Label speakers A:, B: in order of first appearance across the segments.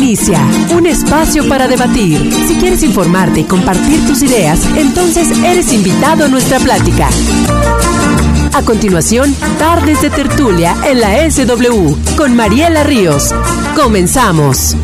A: Un espacio para debatir. Si quieres informarte y compartir tus ideas, entonces eres invitado a nuestra plática. A continuación, Tardes de Tertulia en la SW con Mariela Ríos. Comenzamos.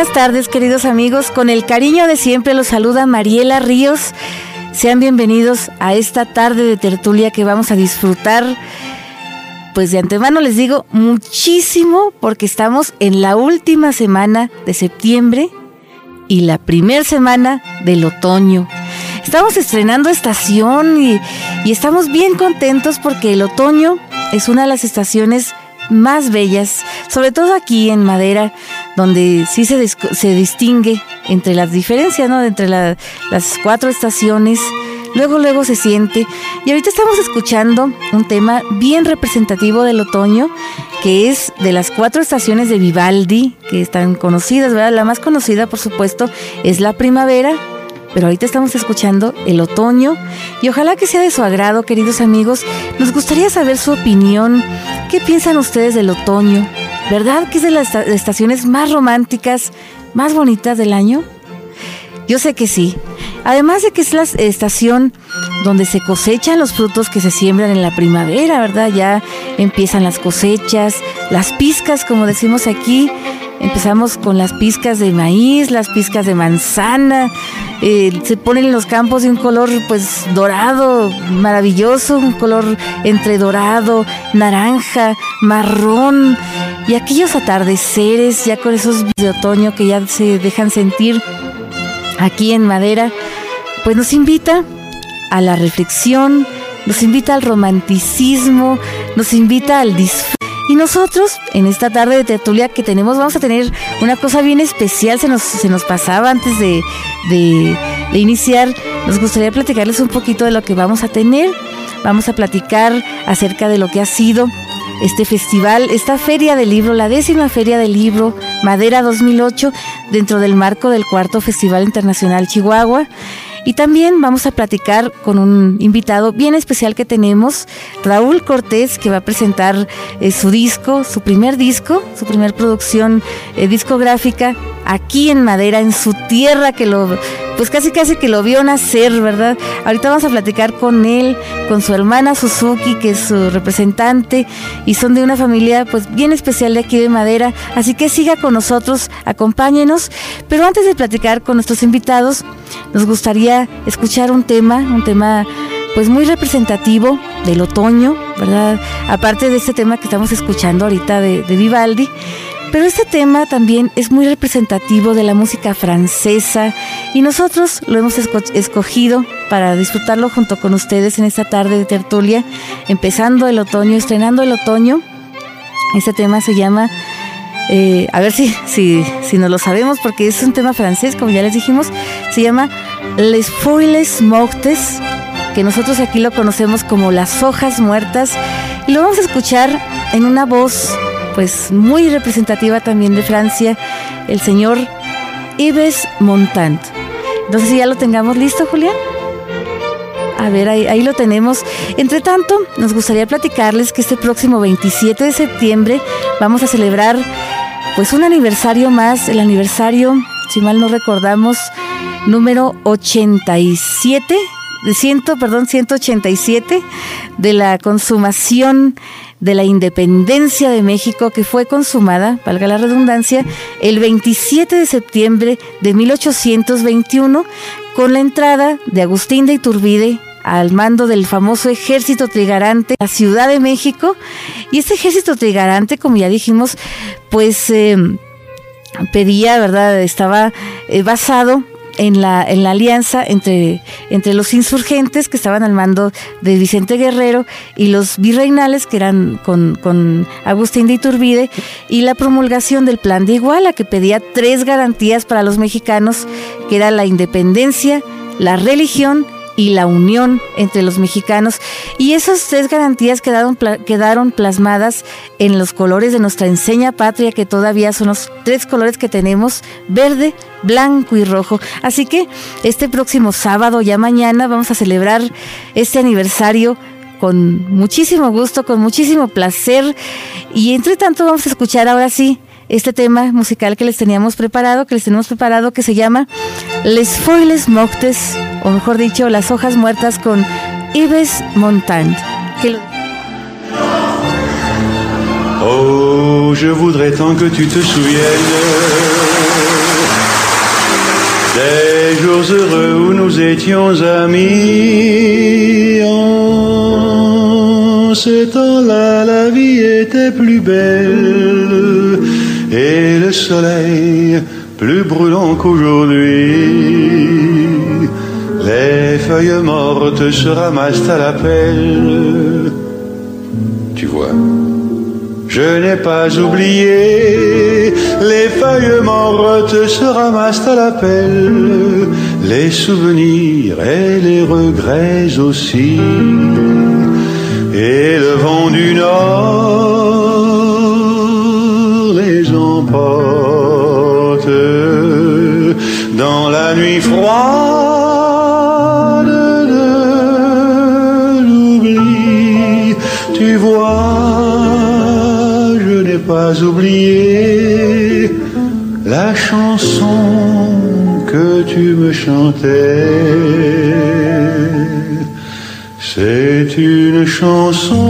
B: Buenas tardes, queridos amigos. Con el cariño de siempre los saluda Mariela Ríos. Sean bienvenidos a esta tarde de tertulia que vamos a disfrutar. Pues de antemano les digo muchísimo porque estamos en la última semana de septiembre y la primera semana del otoño. Estamos estrenando estación y, y estamos bien contentos porque el otoño es una de las estaciones más bellas, sobre todo aquí en Madera, donde sí se, se distingue entre las diferencias, ¿no? Entre las cuatro estaciones. Luego, luego se siente. Y ahorita estamos escuchando un tema bien representativo del otoño, que es de las cuatro estaciones de Vivaldi, que están conocidas, ¿verdad? La más conocida, por supuesto, es la primavera, pero ahorita estamos escuchando el otoño y ojalá que sea de su agrado, queridos amigos. Nos gustaría saber su opinión. ¿Qué piensan ustedes del otoño? ¿Verdad que es de las estaciones más románticas, más bonitas del año? Yo sé que sí. Además de que es la estación donde se cosechan los frutos que se siembran en la primavera, ¿verdad? Ya empiezan las cosechas, las pizcas, como decimos aquí, Empezamos con las pizcas de maíz, las pizcas de manzana. Eh, se ponen en los campos de un color pues dorado, maravilloso, un color entre dorado, naranja, marrón. Y aquellos atardeceres ya con esos de otoño que ya se dejan sentir aquí en Madera, pues nos invita a la reflexión, nos invita al romanticismo, nos invita al disfrute y nosotros, en esta tarde de tertulia que tenemos, vamos a tener una cosa bien especial. Se nos, se nos pasaba antes de, de, iniciar. Nos gustaría platicarles un poquito de lo que vamos a tener. Vamos a platicar acerca de lo que ha sido este festival, esta feria del libro, la décima feria del libro Madera 2008, dentro del marco del cuarto Festival Internacional Chihuahua. Y también vamos a platicar con un invitado bien especial que tenemos, Raúl Cortés, que va a presentar eh, su disco, su primer disco, su primer producción eh, discográfica aquí en Madera, en su tierra, que lo, pues casi casi que lo vio nacer, ¿verdad? Ahorita vamos a platicar con él, con su hermana Suzuki, que es su representante, y son de una familia pues bien especial de aquí de Madera, así que siga con nosotros, acompáñenos, pero antes de platicar con nuestros invitados, nos gustaría escuchar un tema, un tema pues muy representativo del otoño, ¿verdad? Aparte de este tema que estamos escuchando ahorita de, de Vivaldi, pero este tema también es muy representativo de la música francesa y nosotros lo hemos escogido para disfrutarlo junto con ustedes en esta tarde de tertulia, empezando el otoño, estrenando el otoño. Este tema se llama, eh, a ver si, si, si nos lo sabemos, porque es un tema francés, como ya les dijimos, se llama Les Foiles Mortes, que nosotros aquí lo conocemos como las hojas muertas, y lo vamos a escuchar en una voz pues muy representativa también de Francia, el señor Yves Montand. No sé si ya lo tengamos listo, Julián. A ver, ahí, ahí, lo tenemos. Entre tanto, nos gustaría platicarles que este próximo 27 de septiembre vamos a celebrar pues un aniversario más, el aniversario, si mal no recordamos, número 87, de ciento, perdón, 187 de la consumación de la independencia de México que fue consumada, valga la redundancia, el 27 de septiembre de 1821 con la entrada de Agustín de Iturbide al mando del famoso ejército trigarante, la Ciudad de México. Y este ejército trigarante, como ya dijimos, pues eh, pedía, ¿verdad? Estaba eh, basado en la, en la alianza entre, entre los insurgentes que estaban al mando de Vicente Guerrero y los virreinales que eran con, con Agustín de Iturbide y la promulgación del plan de Iguala que pedía tres garantías para los mexicanos que era la independencia, la religión y la unión entre los mexicanos. Y esas tres garantías quedaron, quedaron plasmadas en los colores de nuestra enseña patria, que todavía son los tres colores que tenemos, verde, blanco y rojo. Así que este próximo sábado, ya mañana, vamos a celebrar este aniversario con muchísimo gusto, con muchísimo placer. Y entre tanto vamos a escuchar ahora sí este tema musical que les teníamos preparado, que les tenemos preparado, que se llama Les Foiles Moctes, o mejor dicho, Las Hojas Muertas con Yves Montand.
C: Oh, je voudrais tant que tu te souviennes des jours heureux où nous étions amis. En ce temps-là, la vie était plus belle et le soleil plus brûlant qu'aujourd'hui. Les feuilles mortes se ramassent à la pelle. Tu vois, je n'ai pas oublié. Les feuilles mortes se ramassent à la pelle. Les souvenirs et les regrets aussi. Et le vent du nord les emporte dans la nuit froide pas oublié la chanson que tu me chantais. C'est une chanson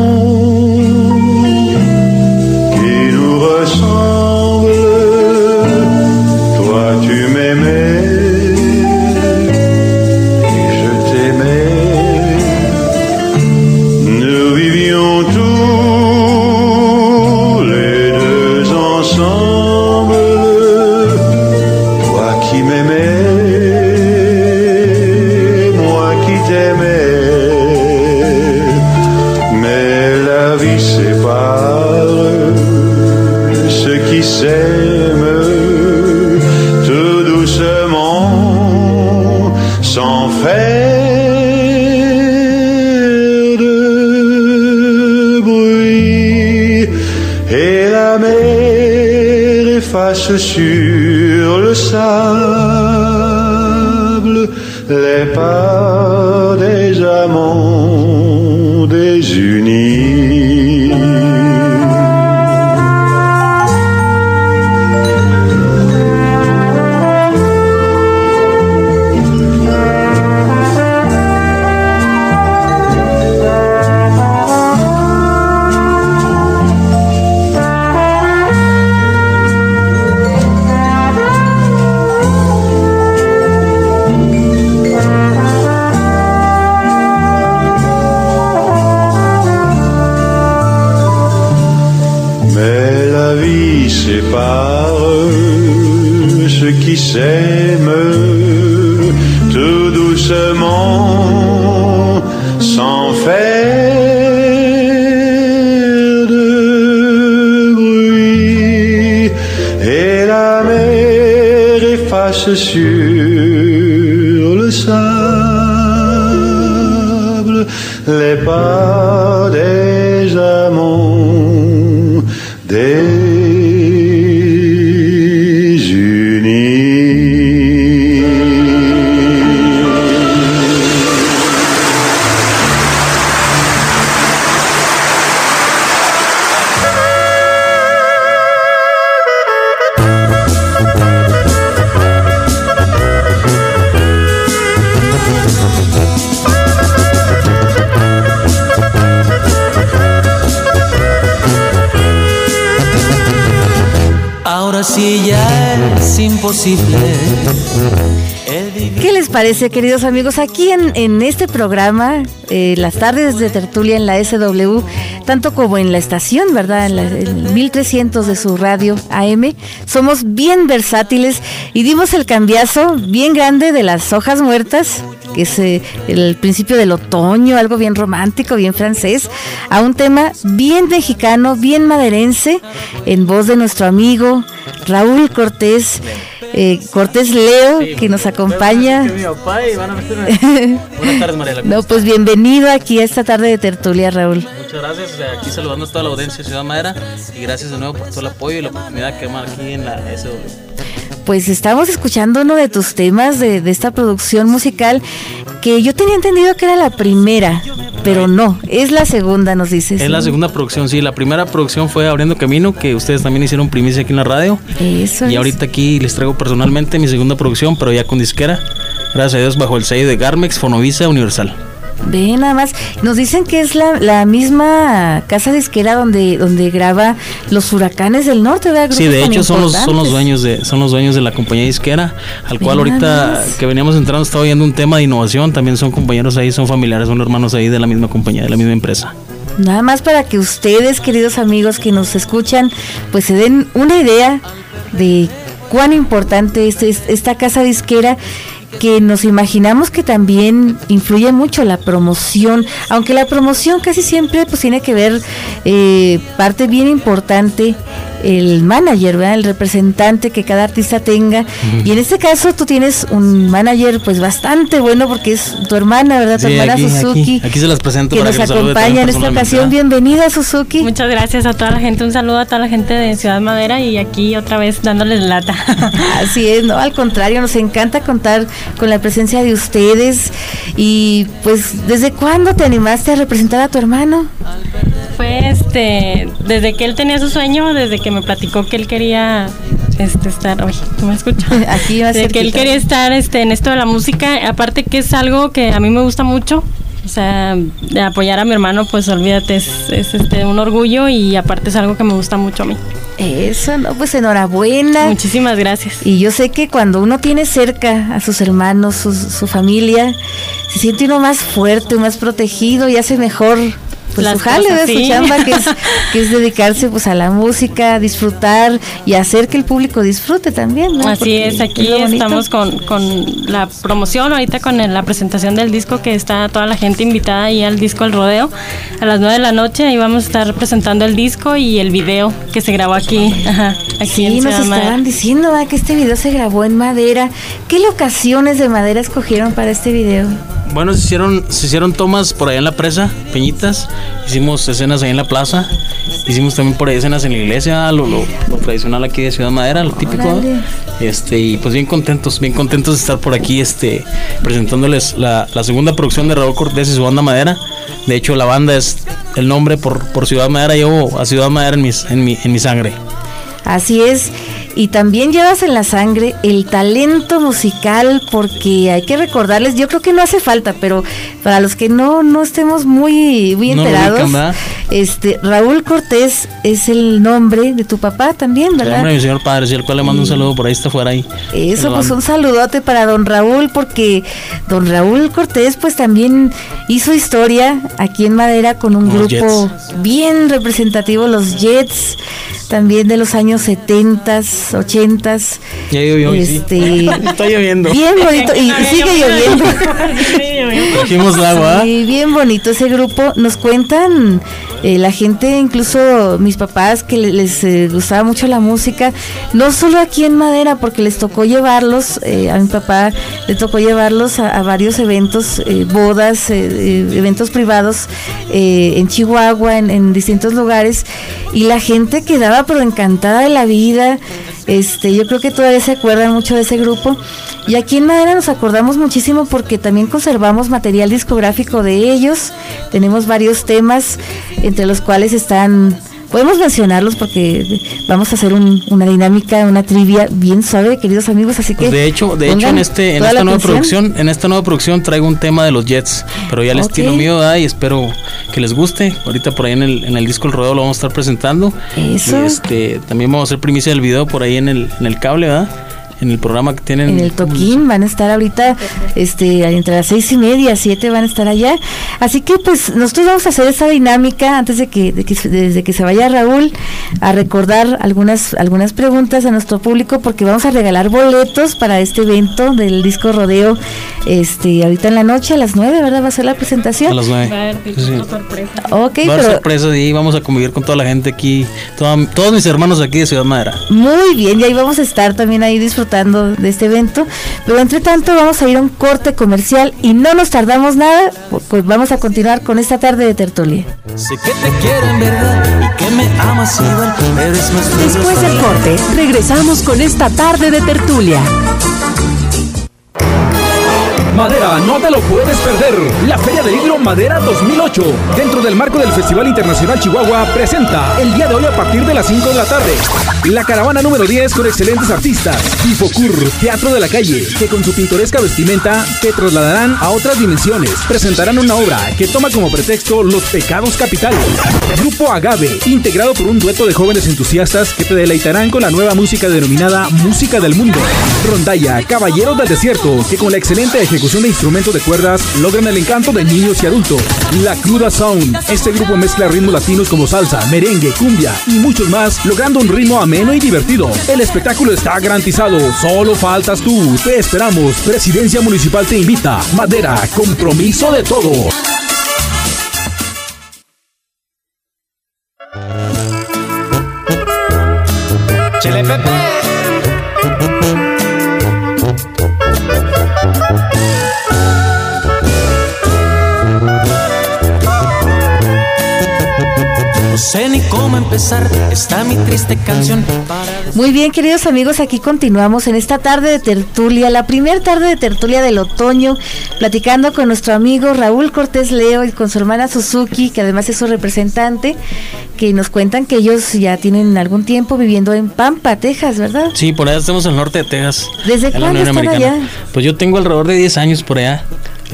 C: qui nous ressemble. 思绪 sable les pas
D: vivir.
B: ¿Qué les parece, queridos amigos? Aquí en, en este programa, eh, las tardes de tertulia en la SW, tanto como en la estación, ¿verdad? En, la, en el 1300 de su radio AM, somos bien versátiles y dimos el cambiazo bien grande de las hojas muertas, que es eh, el principio del otoño, algo bien romántico, bien francés, a un tema bien mexicano, bien maderense, en voz de nuestro amigo Raúl Cortés. Eh, Cortés Leo, que nos acompaña.
E: Buenas tardes, María.
B: No, pues bienvenido aquí a esta tarde de tertulia, Raúl.
E: Muchas gracias. Aquí saludando a toda la audiencia de Ciudad Madera y gracias de nuevo por todo el apoyo y la oportunidad que me aquí en la SW.
B: Pues estamos escuchando uno de tus temas de, de esta producción musical que yo tenía entendido que era la primera, pero no, es la segunda, nos dices.
E: Es la segunda producción, sí. La primera producción fue Abriendo Camino, que ustedes también hicieron primicia aquí en la radio.
B: Eso
E: Y
B: es.
E: ahorita aquí les traigo personalmente mi segunda producción, pero ya con disquera. Gracias a Dios, bajo el sello de Garmex, Fonovisa Universal.
B: Ve nada más, nos dicen que es la, la misma casa disquera donde, donde graba los huracanes del norte, ¿verdad?
E: Sí, de hecho son los, son los dueños de son los dueños de la compañía disquera, al cual
B: Ve
E: ahorita que veníamos entrando estaba oyendo un tema de innovación, también son compañeros ahí, son familiares, son hermanos ahí de la misma compañía, de la misma empresa.
B: Nada más para que ustedes, queridos amigos que nos escuchan, pues se den una idea de cuán importante es- esta casa disquera que nos imaginamos que también influye mucho la promoción, aunque la promoción casi siempre pues tiene que ver eh, parte bien importante el manager, ¿verdad? el representante que cada artista tenga. Y en este caso tú tienes un manager pues bastante bueno porque es tu hermana, ¿verdad? Tu
E: Sí,
B: hermana
E: aquí,
B: Suzuki.
E: aquí, aquí se las presento
B: que
E: para
B: nos
E: que
B: acompaña en esta ocasión. Bienvenida, Suzuki.
F: Muchas gracias a toda la gente, un saludo a toda la gente de Ciudad Madera y aquí otra vez dándoles lata.
B: Así es, no, al contrario, nos encanta contar con la presencia de ustedes. Y pues, ¿desde cuándo te animaste a representar a tu hermano?
F: Fue este, desde que él tenía su sueño, desde que me platicó que él quería este, estar, oye, ¿no me escucha?
B: Aquí más
F: Desde que él quería estar este, en esto de la música, aparte que es algo que a mí me gusta mucho. O sea, de apoyar a mi hermano, pues olvídate, es, es, este, un orgullo y aparte es algo que me gusta mucho a mí.
B: Eso, no, pues enhorabuena.
F: Muchísimas gracias.
B: Y yo sé que cuando uno tiene cerca a sus hermanos, su, su familia, se siente uno más fuerte, más protegido y hace mejor pues
F: Las
B: su jale
F: cosas,
B: su chamba, que es, que es dedicarse pues a la música, disfrutar y hacer que el público disfrute también. ¿no?
F: Así
B: Porque
F: es, aquí
B: bonito.
F: estamos con, con la promoción, ahorita con el- la presentación del disco, que está toda la gente invitada ahí al disco El Rodeo. A las 9 de la noche ahí vamos a estar presentando el disco y el video que se grabó aquí. Ajá, aquí
B: Sí,
F: en
B: nos
F: Ciudad Madera.
B: estaban diciendo ¿verdad? que este video se grabó en madera. ¿Qué locaciones de madera escogieron para este video?
E: Bueno, se hicieron, se hicieron tomas por allá en la presa, Peñitas. Hicimos escenas ahí en la plaza. Hicimos también por ahí escenas en la iglesia, lo, lo- lo tradicional aquí de Ciudad Madera, lo típico. Este, y pues bien contentos, bien contentos de estar por aquí, este, presentándoles la, la segunda producción de Raúl Cortés y su banda Madera. De hecho, la banda es el nombre por, por Ciudad Madera. Llevo a Ciudad Madera en, mis, en, mi, en mi sangre.
B: Así es. Y también llevas en la sangre el talento musical, porque hay que recordarles, yo creo que no hace falta, pero para los que no, no estemos muy, muy enterados, este Raúl Cortés es el nombre de tu papá también,
E: El
B: ¿verdad?
E: nombre de mi señor padre, al cual le mando un saludo por ahí, está fuera ahí.
B: Eso, pues un saludote para don Raúl, porque don Raúl Cortés, pues también hizo historia aquí en Madera con un
E: los
B: grupo bien representativo, los Jets, también de los años 70, 80.
E: Ya llovió hoy, sí.
B: Este,
E: Está lloviendo.
B: Bien bonito, y, sigue lloviendo.
E: Trajimos el agua.
B: Sí, bien bonito ese grupo. Nos cuentan eh, la gente, incluso mis papás, que le- les eh, gustaba mucho la música, no solo aquí en Madera, porque les tocó llevarlos, eh, a mi papá le tocó llevarlos a, a varios eventos, eh, bodas, eh, eventos privados eh, en Chihuahua, en, en distintos lugares, y la gente quedaba pero encantada de la vida. Este, yo creo que todavía se acuerdan mucho de ese grupo. Y aquí en Madera nos acordamos muchísimo porque también conservamos material discográfico de ellos. Tenemos varios temas, entre los cuales están, podemos mencionarlos porque vamos a hacer un- una dinámica, una trivia bien suave, queridos amigos. Así que
E: Pues de hecho, de hecho en este, en esta nueva
B: atención.
E: producción, en esta nueva producción traigo un tema de los Jets, pero ya el
B: Ok.
E: estilo mío, ¿verdad? y espero que les guste. Ahorita por ahí en el, en el disco El Rodeo lo vamos a estar presentando.
B: Eso.
E: Y este, también vamos a hacer primicia del video por ahí en el, en el cable, ¿verdad? En el programa que tienen.
B: En el toquín van a estar ahorita, este, entre las seis y media, siete van a estar allá. Así que pues nosotros vamos a hacer esta dinámica antes de que, de que se- desde que se vaya Raúl a recordar algunas, algunas preguntas a nuestro público porque vamos a regalar boletos para este evento del disco rodeo, este, ahorita en la noche a las nueve, ¿verdad? Va a ser la presentación.
E: A las nueve.
F: Va a haber
E: Sí,
F: sorpresa.
B: Ok,
E: Va a haber
B: pero
E: sorpresas y vamos a convivir con toda la gente aquí, toda- todos mis hermanos aquí de Ciudad Madera.
B: Muy bien, y ahí vamos a estar también ahí disfrutando disfrutando de este evento. Pero entre tanto vamos a ir a un corte comercial y no nos tardamos nada, pues vamos a continuar con esta tarde de tertulia.
D: Sé que te quiero en verdad y que me amas igual, eres más
A: Después del corte, regresamos con esta tarde de tertulia.
G: Madera, no te lo puedes perder. La Feria del Libro Madera 2008, dentro del marco del Festival Internacional Chihuahua, presenta el día de hoy a partir de las 5 de la tarde. La caravana número 10 con excelentes artistas. Infocur, Teatro de la Calle, que con su pintoresca vestimenta te trasladarán a otras dimensiones. Presentarán una obra que toma como pretexto los pecados capitales. Grupo Agave, integrado por un dueto de jóvenes entusiastas que te deleitarán con la nueva música denominada Música del Mundo. Rondalla, Caballeros del Desierto, que con la excelente ejecución de instrumentos de cuerdas logran el encanto de niños y adultos. La Cruda Sound. Este grupo mezcla ritmos latinos como salsa, merengue, cumbia y muchos más, logrando un ritmo ameno y divertido. El espectáculo está garantizado. Solo faltas tú. Te esperamos. Presidencia Municipal te invita. Madera, compromiso de todos.
D: Empezar, está mi triste canción para
B: Muy bien, queridos amigos, aquí continuamos en esta tarde de tertulia, la primera tarde de tertulia del otoño, platicando con nuestro amigo Raúl Cortés Leo y con su hermana Suzuki, que además es su representante, que nos cuentan que ellos ya tienen algún tiempo viviendo en Pampa, Texas, ¿verdad?
E: Sí, por allá estamos en el norte de Texas.
B: ¿Desde
E: en la
B: cuándo
E: Unión
B: están
E: Americana.
B: allá?
E: Pues yo tengo alrededor de 10 años por allá,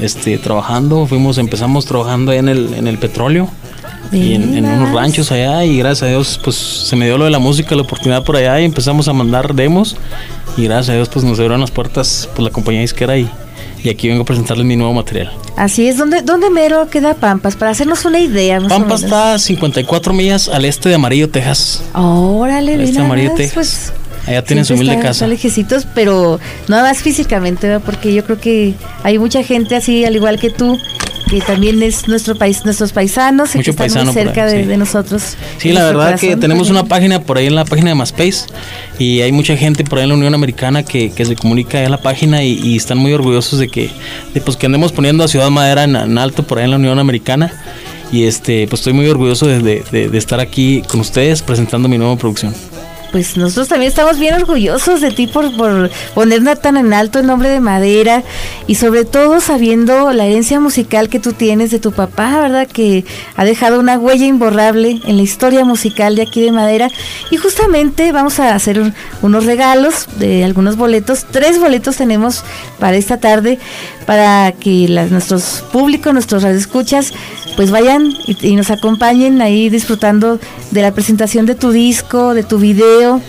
E: este, trabajando. Fuimos, empezamos trabajando allá en el, en el petróleo y en, en unos ranchos allá y gracias a Dios pues se me dio lo de la música, la oportunidad por allá y empezamos a mandar demos y gracias a Dios pues nos abrieron las puertas pues la compañía disquera y, y aquí vengo a presentarles mi nuevo material.
B: Así es, ¿dónde, dónde mero queda Pampas? Para hacernos una idea. más o menos.
E: está a 54 millas al este de Amarillo, Texas.
B: Órale,
E: Al este de Amarillo, Texas.
B: pues,
E: Allá tienen su humilde casa.
B: está lejecitos, pero nada más físicamente, ¿verdad? porque yo creo que hay mucha gente así, al igual que tú, que también es nuestro país, nuestros paisanos y
E: Mucho
B: que están
E: paisano
B: muy
E: por
B: cerca
E: ahí,
B: de,
E: sí.
B: de nosotros.
E: Sí, la verdad que tenemos una página por ahí en la página de MySpace y hay mucha gente por ahí en la Unión Americana que, que se comunica en la página y, y están muy orgullosos de que, de, pues, que andemos poniendo a Ciudad Madera en, en alto por ahí en la Unión Americana y este pues estoy muy orgulloso de- de estar aquí con ustedes presentando mi nueva producción.
B: Pues nosotros también estamos bien orgullosos de ti por, por poner tan en alto el nombre de Madera y sobre todo sabiendo la herencia musical que tú tienes de tu papá, ¿verdad? Que ha dejado una huella imborrable en la historia musical de aquí de Madera. Y justamente vamos a hacer un- unos regalos de algunos boletos. Tres boletos tenemos para esta tarde para que nuestros públicos, nuestros radioescuchas, pues vayan y, nos acompañen ahí disfrutando de la presentación de tu disco, de tu video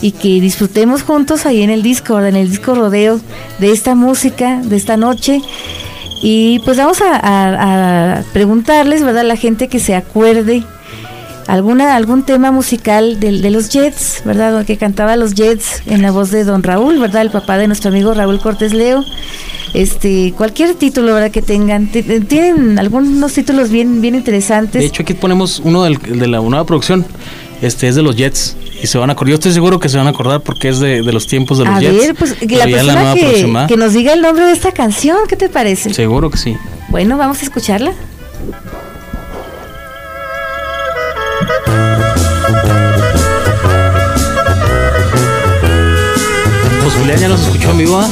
B: y que disfrutemos juntos ahí en el disco, en el disco rodeo de esta música, de esta noche. Y pues vamos a preguntarles, ¿verdad? A la gente que se acuerde alguna algún tema musical de, de los Jets, ¿verdad? Que cantaba los Jets en la voz de Don Raúl, ¿verdad? El papá de nuestro amigo Raúl Cortés Leo. Este, cualquier título, ¿verdad? Que tengan. T- Tienen algunos títulos bien, bien interesantes.
E: De hecho aquí ponemos uno del- de la nueva producción, este es de los Jets y se van a acordar, yo estoy seguro que se van a acordar porque es de, de los tiempos de los
B: a
E: Jets.
B: ver, pues que la persona que, nos diga el nombre de esta canción, ¿qué te parece?
E: Seguro que sí.
B: Bueno, vamos a escucharla.
E: Pues Julián ya nos escuchó en vivo, ¿ah?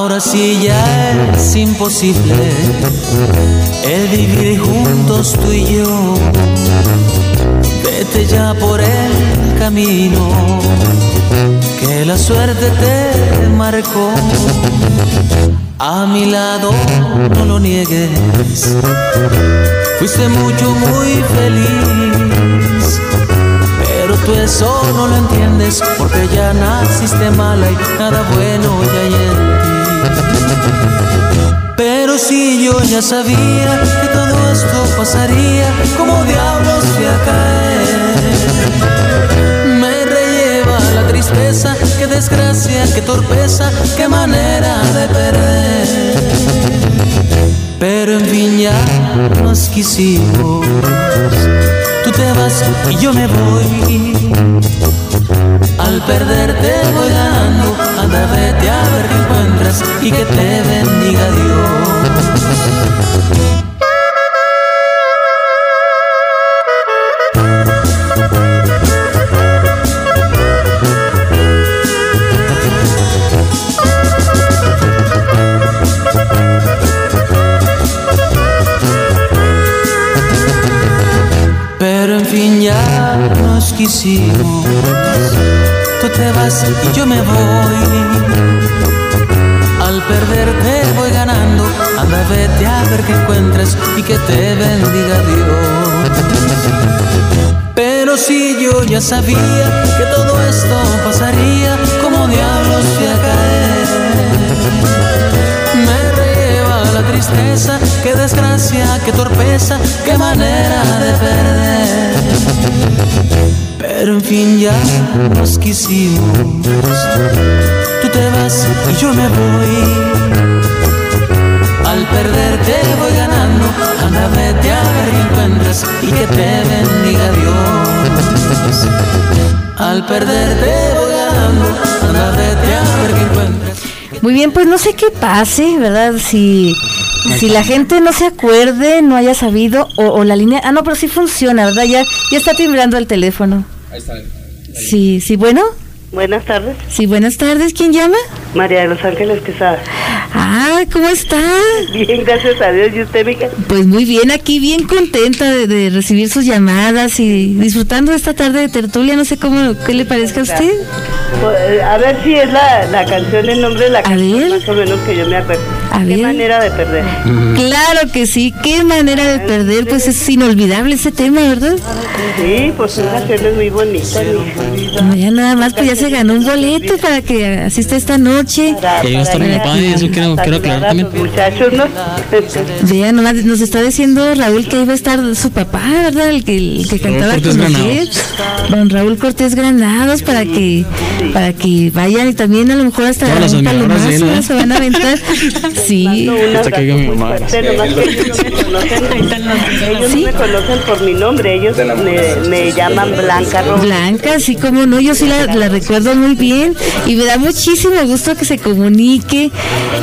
D: Ahora sí ya es imposible el vivir juntos tú y yo. Vete ya por el camino que la suerte te marcó. A mi lado no lo niegues, fuiste mucho, muy feliz. Pero tú eso no lo entiendes porque ya naciste mala y nada bueno ya hay en ti. Pero si yo ya sabía que todo esto pasaría, como diablos fui a caer. Me relleva la tristeza, qué desgracia, qué torpeza, qué manera de perder. Pero en fin ya nos quisimos. Tú te vas y yo me voy. Perderte voy ganando. Anda, vete a ver qué encuentras y que te bendiga Dios. quisimos. Tú te vas y yo me voy. Al perderte voy ganando. Anda, vete a ver qué encuentras y que te bendiga Dios. Pero si yo ya sabía que todo esto pasaría, como diablos fui a. Me lleva la tristeza, qué desgracia, qué torpeza, qué manera de perder. Pero en fin ya nos quisimos. Tú te vas y yo me voy. Al perderte voy ganando. Anda, vete a ver qué encuentras y que te bendiga Dios. Al perderte voy ganando. Anda, vete a ver qué encuentras.
B: Muy bien, pues no sé qué pase, ¿verdad? Si si la gente no se acuerde, no haya sabido, o, o, la línea. Ah, no, pero sí funciona, ¿verdad? Ya, ya está timbrando el teléfono. Ahí está. Sí, sí, bueno.
H: Buenas tardes.
B: Sí, buenas tardes. ¿Quién llama?
H: María de los Ángeles Quesada.
B: Ah, ¿cómo está?
H: Bien, gracias a Dios. ¿Y usted, mija?
B: Pues muy bien, aquí bien contenta de, de, recibir sus llamadas y disfrutando de esta tarde de tertulia. No sé cómo, qué le parezca a usted.
H: Pues, a ver si es la, la canción, el nombre de la canción, más o menos que yo me acuerdo.
B: A
H: ¿Qué
B: ver.
H: manera de perder?
B: Claro que sí, qué manera de perder, pues es inolvidable ese tema, ¿verdad?
H: Sí, pues son canciones muy bonitas. mija.
B: No, ya nada más, pues ya se ganó un boleto para que asista esta noche.
H: Para-
E: a
H: para
E: quiero-
H: a
E: quiero
H: ayudar
E: aclarar
H: a
E: también.
H: los muchachos, ¿no?
B: Vea, nomás nos está diciendo Raúl que va a estar su papá, ¿verdad? El que, el que
E: Raúl
B: cantaba
E: Cortés
B: con
E: Granados.
B: Don Raúl Cortés Granados para que para que vayan y también a lo mejor hasta
E: Todas
B: un
E: él, ¿eh?
B: se van a aventar. Sí.
E: Hasta que mi mamá.
H: fuerte, nomás que ellos no me conocen, ellos
B: Sí.
H: no me conocen por mi nombre, ellos me, me llaman Blanca Robles.
B: Blanca, sí, como no, yo sí la, la recuerdo muy bien y me da muchísimo gusto que se comunique,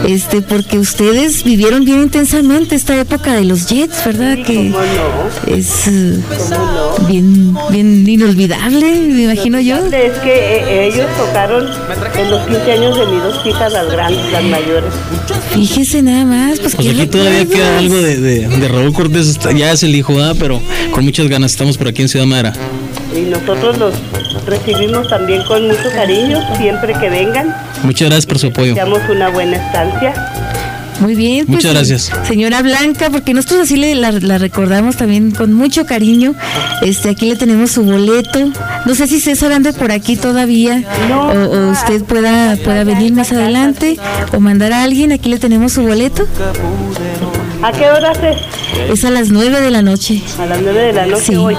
B: este, porque ustedes vivieron bien intensamente esta época de los Jets, ¿verdad? Que es eh, bien, bien inolvidable, me imagino yo.
H: Es que eh, ellos tocaron en los 15 años de mis dos hijas, las grandes, las mayores.
B: Fíjese nada más, pues,
E: Pues aquí todavía queda algo de, de, de Raúl Cortés, ya es el hijo, ¿verdad? pero con muchas ganas estamos por aquí en Ciudad Madera.
H: Y nosotros los recibimos también con mucho cariño, siempre que vengan.
E: Muchas gracias por su apoyo.
H: Deseamos una buena estancia.
B: Muy bien, pues,
E: Muchas gracias.
B: Señora Blanca, porque nosotros así le, la, la recordamos también con mucho cariño. Este, aquí le tenemos su boleto. No sé si César ande por aquí todavía
H: No.
B: o, o usted pueda, pueda venir más adelante o mandar a alguien. Aquí le tenemos su boleto.
H: ¿A qué horas es?
B: Es a las 9 de la noche.
H: A las 9 de la noche
B: Sí.
H: hoy.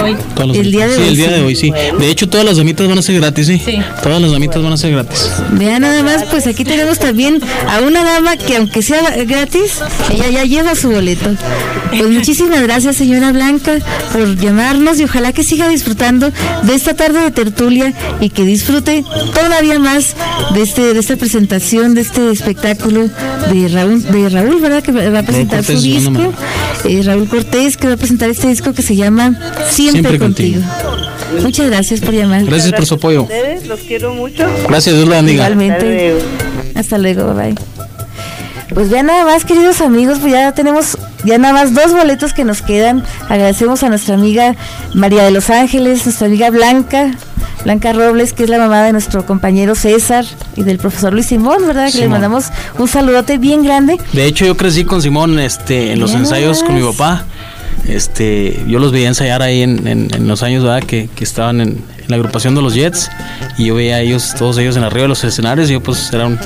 F: Hoy.
B: El día de
E: sí,
B: hoy,
E: el día
B: sí.
E: de hoy, sí. De hecho, todas las damitas van a ser gratis, ¿sí?
F: Sí.
E: Todas las damitas van a ser gratis.
B: Vean nada más, pues aquí tenemos también a una dama que aunque sea gratis, ella ya lleva su boleto. Pues muchísimas gracias señora Blanca por llamarnos y ojalá que siga disfrutando de esta tarde de tertulia y que disfrute todavía más de este de esta presentación, de este espectáculo de Raúl, de Raúl, ¿verdad? Que va a presentar su disco. Eh, Raúl Cortés que va a presentar este disco que se llama Siempre,
E: Siempre
B: contigo.
E: contigo.
B: Muchas gracias por llamar.
E: Gracias por su apoyo.
H: A ustedes, los quiero mucho.
E: Gracias, Dios la bendiga.
B: Igualmente. Hasta luego, bye. Pues ya nada más, queridos amigos, pues ya tenemos ya nada más dos boletos que nos quedan. Agradecemos a nuestra amiga María de los Ángeles, nuestra amiga Blanca, Blanca Robles, que es la mamá de nuestro compañero César y del profesor Luis Simón, ¿verdad? Que
E: Simón.
B: mandamos un saludote bien grande.
E: De hecho, yo crecí con Simón este, en los ensayos con mi papá. Este, yo los veía ensayar ahí en, en- en los años ¿verdad? Que, que estaban en, en la agrupación de los Jets y yo veía a ellos, todos ellos en arriba de los escenarios y yo pues era un,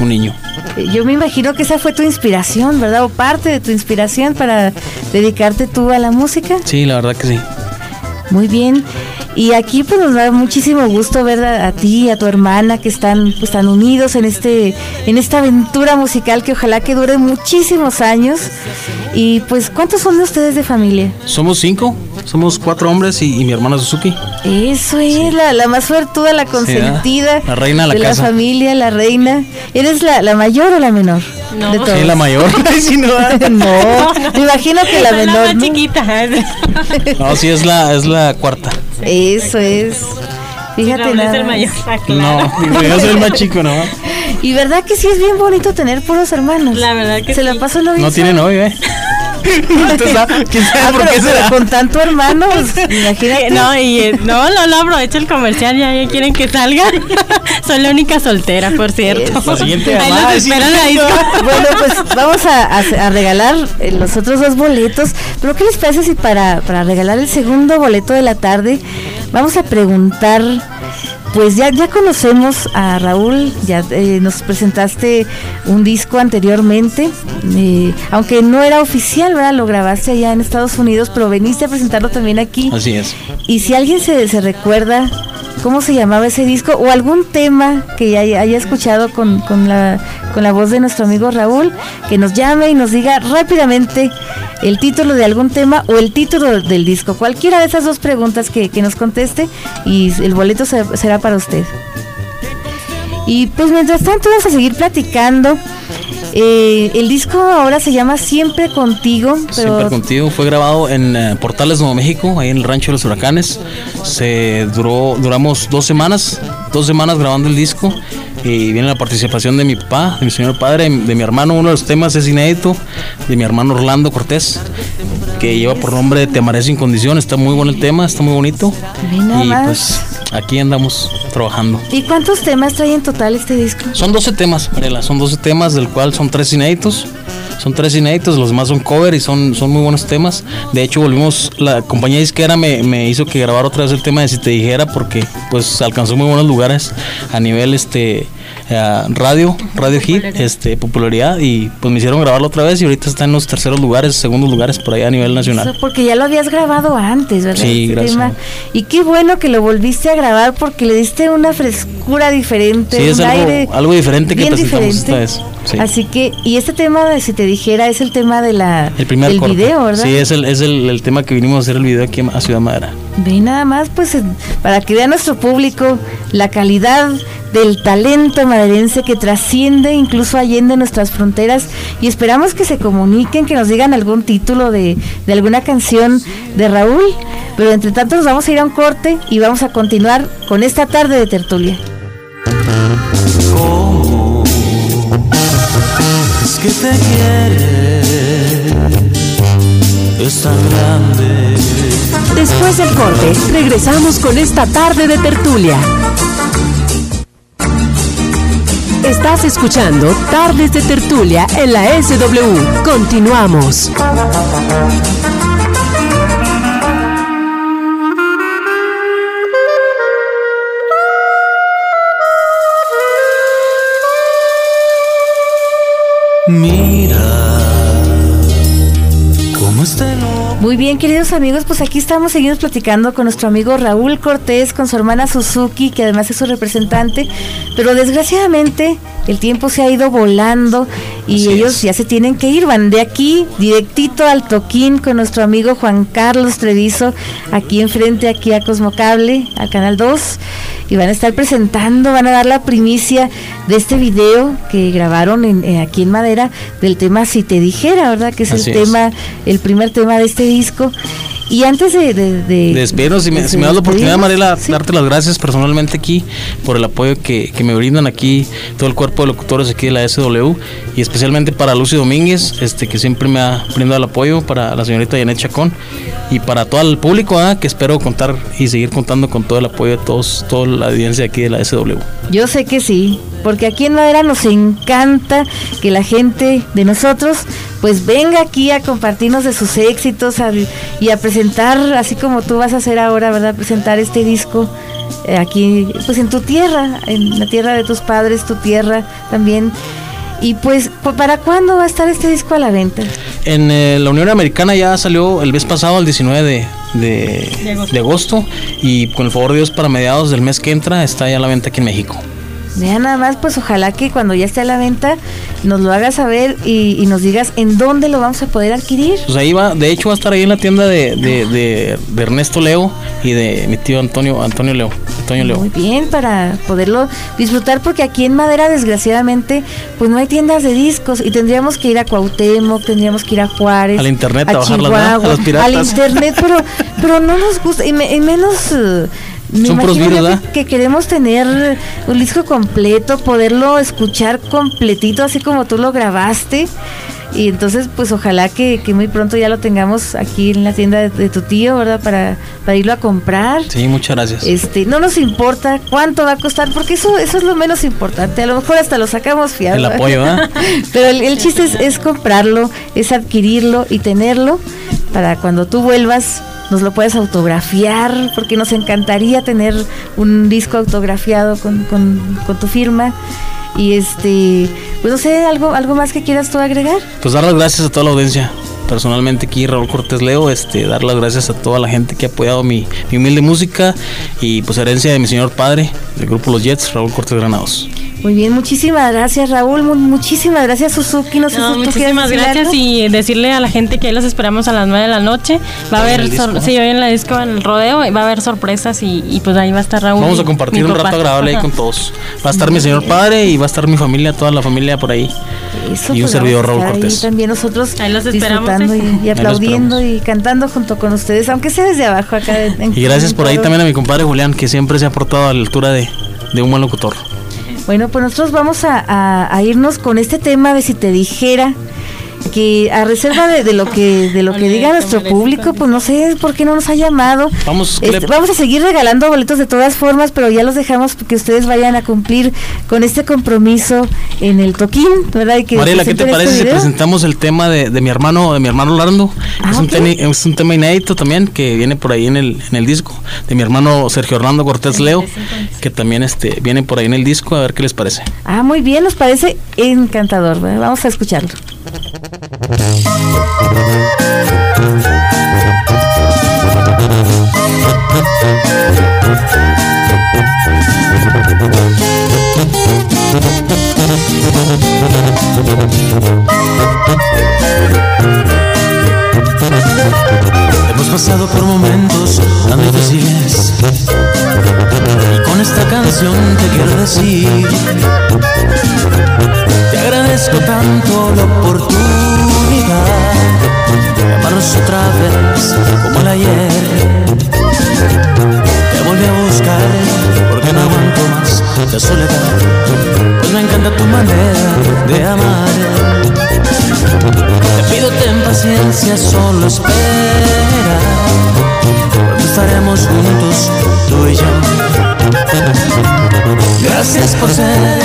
E: un niño.
B: Eh, Yo me imagino que esa fue tu inspiración, ¿verdad? O parte de tu inspiración para dedicarte tú a la música.
E: Sí, la verdad que sí.
B: Muy bien. Y aquí pues nos da muchísimo gusto ver a, ti y a tu hermana que están pues tan unidos en este en esta aventura musical que ojalá que dure muchísimos años. Y pues ¿cuántos son de ustedes de familia?
E: Somos cinco, somos cuatro hombres y, y mi hermana Suzuki.
B: Eso es, la, la más suertuda, la consentida.
E: La reina de la
B: familia, la reina. ¿Eres la, la mayor o la menor?
F: No.
B: De todos.
E: Sí, la mayor. Ay, sí, no.
B: no, me imagino que la menor.
F: más
B: ¿no?
F: chiquita.
E: No, sí, es la, es la cuarta.
B: Eso es. Fíjate
F: Raúl es
B: nada
F: el
B: más.
F: mayor. Ah, claro.
E: No, yo soy el más chico, ¿no?
B: Y verdad que sí es bien bonito tener puros hermanos.
F: La verdad que
B: Se la
F: sí.
B: pasó lo bien
E: No tiene novio, ¿eh? Usted sabe- ¿Quién sabe
B: Ah,
E: por
B: pero,
E: qué
B: pero
E: será?
B: con tanto hermano, pues, imagínate.
F: No, y eh, no, no, no aprovecho el comercial, ya, ya quieren que salga. Soy la única soltera, por cierto.
E: La siguiente
F: Ahí
E: llamada,
F: los
E: sí.
F: esperan ahí.
B: Bueno, pues vamos a, a- a regalar eh, los otros dos boletos. Pero ¿qué les parece si para, para regalar el segundo boleto de la tarde vamos a preguntar? Pues ya, ya conocemos a Raúl, ya eh, nos presentaste un disco anteriormente, eh, aunque no era oficial, ¿verdad? Lo grabaste allá en Estados Unidos, pero veniste a presentarlo también aquí.
E: Así es.
B: Y si alguien se, se recuerda cómo se llamaba ese disco o algún tema que haya, haya escuchado con, con la, con la voz de nuestro amigo Raúl, que nos llame y nos diga rápidamente el título de algún tema o el título del disco. Cualquiera de esas dos preguntas que, que nos conteste y el boleto se- será para usted. Y pues mientras tanto vamos a seguir platicando. Eh, el disco ahora se llama Siempre Contigo,
E: Siempre contigo. Fue grabado en eh, Portales Nuevo México, ahí en el Rancho de los Huracanes. Se duró, duramos dos semanas, dos semanas grabando el disco. Y viene la participación de mi papá, de mi señor padre, de mi hermano. Uno de los temas es inédito, de mi hermano Orlando Cortés, que lleva por nombre Te amaré sin condición. Está muy bueno el tema, está muy bonito. Y
B: más.
E: pues aquí andamos trabajando.
B: ¿y cuántos temas trae en total este disco?
E: Son 12 temas, Mariela, son 12 temas, del cual son tres inéditos. Son tres inéditos, los demás son cover y son, son muy buenos temas. De hecho, volvimos, la compañía disquera me, me hizo que grabara otra vez el tema de Si Te Dijera porque pues alcanzó muy buenos lugares a nivel este eh, radio, radio hit, este popularidad y pues me hicieron grabarlo otra vez y ahorita está en los terceros lugares, segundos lugares por allá a nivel nacional.
B: sea, porque ya lo habías grabado antes, ¿verdad?
E: Sí,
B: Este
E: gracias.
B: tema. Y qué bueno que lo volviste a grabar porque le diste una frescura diferente,
E: Sí, es
B: un
E: algo-
B: aire
E: algo diferente que presentamos
B: diferente.
E: esta vez, sí.
B: Así que, y este tema de si te dijera es el tema de la
E: El primer
B: del
E: corte.
B: video, ¿verdad?
E: Sí, es el, es el, el tema que vinimos a hacer el video aquí a Ciudad Madera.
B: Ve nada más, pues, en- para que vea nuestro público la calidad del talento maderense que trasciende incluso allende nuestras fronteras y esperamos que se comuniquen, que nos digan algún título de, de alguna canción de Raúl. Pero entre tanto nos vamos a ir a un corte y vamos a continuar con esta tarde de tertulia.
D: ¿Cómo es que te quiere? Es tan grande.
A: Después del corte, regresamos con esta tarde de tertulia. Estás escuchando Tardes de Tertulia en la SW. Continuamos.
D: Mira
B: Muy bien, queridos amigos, pues aquí estamos, seguimos platicando con nuestro amigo Raúl Cortés, con su hermana Suzuki, que además es su representante, pero desgraciadamente el tiempo se ha ido volando y
E: Así
B: ellos
E: es.
B: ya se tienen que ir, van de aquí directito al toquín con nuestro amigo Juan Carlos Treviso, aquí enfrente, aquí a Cosmocable, al Canal 2, y van a estar presentando, van a dar la primicia de este video que grabaron en- eh, aquí en Madera del tema Si te dijera, ¿verdad? Que es
E: Así
B: el
E: es.
B: tema el primer tema de este disco. Y antes de... de, de-
E: De despedirnos, si me, si me das la oportunidad, Mariela,
B: sí.
E: darte las gracias personalmente aquí por el apoyo que, que me brindan aquí todo el cuerpo de locutores aquí de la SW y especialmente para Lucy Domínguez, este que siempre me ha brindado el apoyo, para la señorita Janet Chacón y para todo el público, ah, que espero contar y seguir contando con todo el apoyo de todos, toda la audiencia aquí de la SW.
B: Yo sé que sí, porque aquí en Madera nos encanta que la gente de nosotros pues venga aquí a compartirnos de sus éxitos a- y a presentar, así como tú vas a hacer ahora, ¿verdad? Presentar este disco eh, aquí, pues en tu tierra, en la tierra de tus padres, tu tierra también. Y pues, ¿pa- ¿para cuándo va a estar este disco a la venta?
E: En eh, la Unión Americana ya salió el mes pasado, el 19 de, de,
F: De agosto.
E: de agosto y con el favor de Dios para mediados del mes que entra está ya a la venta aquí en México.
B: Vean nada más, pues ojalá que cuando ya esté a la venta nos lo hagas saber y, y nos digas en dónde lo vamos a poder adquirir.
E: Pues ahí va, de hecho va a estar ahí en la tienda de, de, de- de Ernesto Leo y de mi tío Antonio Antonio Leo. Antonio Leo.
B: Muy bien, para poderlo disfrutar, porque aquí en Madera, desgraciadamente, pues no hay tiendas de discos y tendríamos que ir a Cuauhtémoc, tendríamos que ir a Juárez,
E: Al internet a ¿verdad?
B: Chihuahua,
E: A los piratas.
B: al internet, pero, pero no nos gusta, y, me- y menos... eh, me
E: Son
B: imagino
E: virus,
B: yo
E: ¿verdad?
B: que, que queremos tener un disco completo, poderlo escuchar completito, así como tú lo grabaste. Y entonces, pues ojalá que, que muy pronto ya lo tengamos aquí en la tienda de, de tu tío, ¿verdad? Para, para irlo a comprar.
E: Sí, muchas gracias.
B: Este, no nos importa cuánto va a costar, porque eso, eso es lo menos importante. A lo mejor hasta lo sacamos fiado.
E: El apoyo, ¿verdad?
B: Pero el, el chiste es, es comprarlo, es adquirirlo y tenerlo para cuando tú vuelvas nos lo puedes autografiar, porque nos encantaría tener un disco autografiado con, con- con tu firma. Y este, pues no sé, algo, algo más que quieras tú agregar.
E: Pues dar las gracias a toda la audiencia. Personalmente aquí Raúl Cortés Leo, este, dar las gracias a toda la gente que ha apoyado mi, mi humilde música y pues herencia de mi señor padre del grupo Los Jets, Raúl Cortés Granados.
B: Muy bien, muchísimas gracias Raúl, mu- muchísimas gracias Suzuki. No sé
F: No,
B: si
F: muchísimas gracias
B: algo.
F: y decirle a la gente que ahí los esperamos a las 9 de la noche. Va a haber, sí, hoy en la disco, en el rodeo, y va a haber sorpresas y, y pues ahí va a estar Raúl.
E: Vamos a
F: y
E: compartir un rato agradable ahí con todos. Va a estar mi señor padre y va a estar mi familia, toda la familia por ahí.
B: Eso,
E: y un
B: pues,
E: servidor, Raúl Cortés.
B: Ahí también nosotros
F: Ahí los esperamos,
B: disfrutando
F: ¿eh?
B: y, y
E: los
B: aplaudiendo y cantando junto con ustedes, aunque sea desde abajo acá. en-
E: Y gracias
B: en
E: por ahí
B: todo.
E: también a mi compadre Julián, que siempre se ha portado a la altura de, de un buen locutor.
B: Bueno, pues nosotros vamos a, a- irnos con este tema de si te dijera que a reserva de, de lo que de lo que diga nuestro público, pues no sé por qué no nos ha llamado.
E: Vamos, ¿qué
B: Este, vamos a seguir regalando boletos de todas formas, pero ya los dejamos que ustedes vayan a cumplir con este compromiso en el toquín, ¿verdad? Y que
E: Mariela, ¿qué te
B: presenten este
E: parece si presentamos el tema de, de mi hermano, de mi hermano Lardo?
B: Ah,
E: es, un teni- es un tema inédito también que viene por ahí en el, en el disco de mi hermano Sergio Hernando Cortés Leo, que también este viene por ahí en el disco, a ver qué les parece.
B: Ah, muy bien, nos parece encantador. ¿verdad? Vamos a escucharlo.
D: Hemos pasado por momentos tan difíciles. Y con esta canción te quiero decir agradezco tanto la oportunidad de amarnos otra vez como el ayer. Te volví a buscar porque no aguanto más la soledad. Pues me encanta tu manera de amar. Te pido ten paciencia, solo espera. Estaremos juntos, tú y yo. Gracias por ser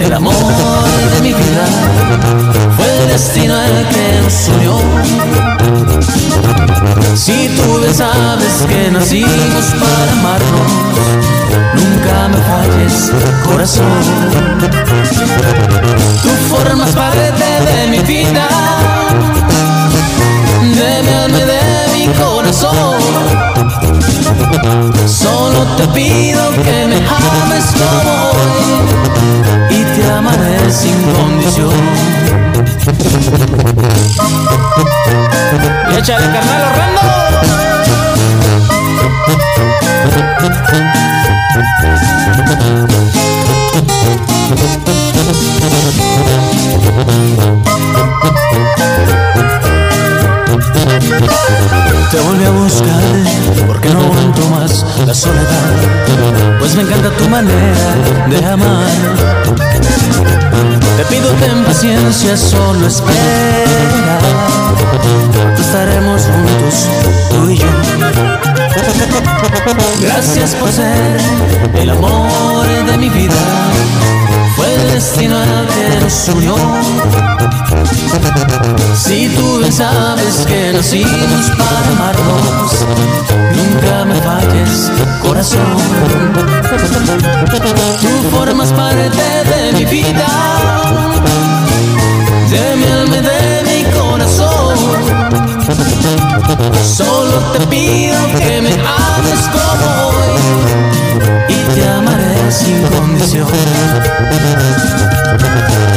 D: el amor de mi vida. Fue el destino el que nos unió. Si tú bien sabes que nacimos para amarnos, nunca me falles, corazón. Tú formas parte de mi vida, Solo te pido que me ames como hoy y te amaré sin condición. Y échale carnal horrendo. Te volví a buscar porque no aguanto más la soledad, pues me encanta tu manera de amar. Te pido ten paciencia, solo espera. Estaremos juntos, tú y yo. Gracias por ser el amor de mi vida. El destino el que nos unió. Si tú bien sabes que nacimos para amarnos, nunca me falles, corazón. Tú formas parte de mi vida, de mi alma de mi corazón. Solo te pido condición.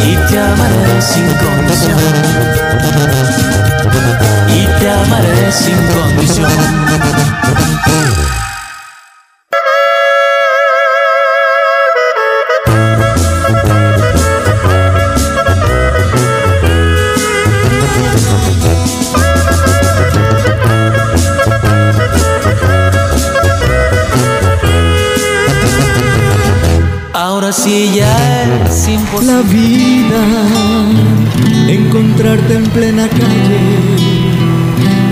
D: Y te amaré sin condición. Y te amaré sin condición. Sí ya es imposible.
I: La vida, encontrarte en plena calle,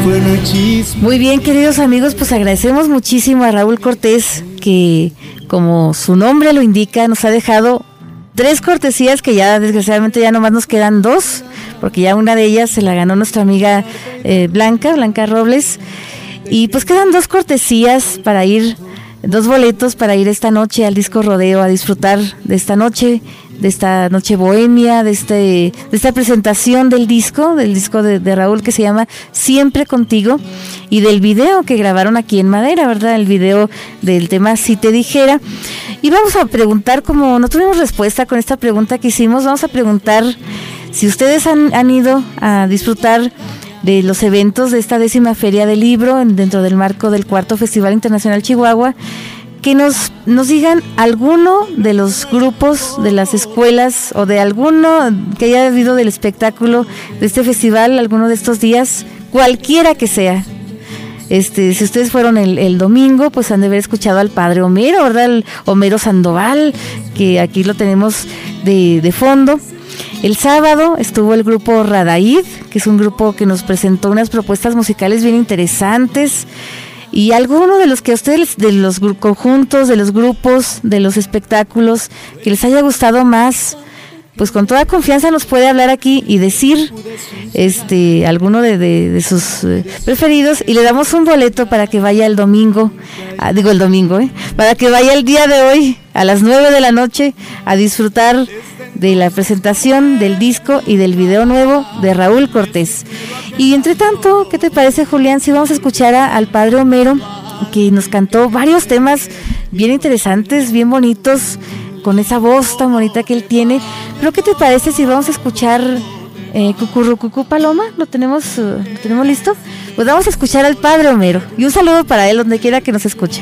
I: fue un chisme.
B: Muy bien, queridos amigos, pues agradecemos muchísimo a Raúl Cortés que, como su nombre lo indica, nos ha dejado tres cortesías que ya desgraciadamente ya nomás nos quedan dos, porque ya una de ellas se la ganó nuestra amiga eh, Blanca, Blanca Robles. Y pues quedan dos cortesías para ir, dos boletos para ir esta noche al disco rodeo a disfrutar de esta noche, de esta noche bohemia, de este, de esta presentación del disco, del disco de, Raúl que se llama Siempre contigo, y del video que grabaron aquí en Madera, ¿verdad? El video del tema Si te dijera. Y vamos a preguntar, como no tuvimos respuesta con esta pregunta que hicimos, vamos a preguntar si ustedes han, han ido a disfrutar de los eventos de esta décima feria del libro en- dentro del marco del cuarto Festival Internacional Chihuahua, que nos, nos digan alguno de los grupos de las escuelas o de alguno que haya habido del espectáculo de este festival, alguno de estos días, cualquiera que sea. Este, si ustedes fueron el, el domingo, pues han de haber escuchado al padre Homero, ¿verdad? El Homero Sandoval, que aquí lo tenemos de, de fondo. El sábado estuvo el grupo Radaid, que es un grupo que nos presentó unas propuestas musicales bien interesantes. Y alguno de los que a ustedes, de los conjuntos, de los grupos, de los espectáculos, que les haya gustado más, pues con toda confianza nos puede hablar aquí y decir este alguno de, de- de sus eh, preferidos y le damos un boleto para que vaya el domingo, ah, digo el domingo, ¿eh? para que vaya el día de hoy a las 9 de la noche a disfrutar de la presentación del disco y del video nuevo de Raúl Cortés. Y entre tanto, ¿qué te parece Julián si vamos a escuchar al padre Homero que nos cantó varios temas bien interesantes, bien bonitos? con esa voz tan bonita que él tiene. Pero ¿qué te parece si vamos a escuchar eh, Cucurrucucú Paloma? ¿Lo tenemos, ¿Lo tenemos listo? Pues vamos a escuchar al padre Homero. Y un saludo para él donde quiera que nos escuche.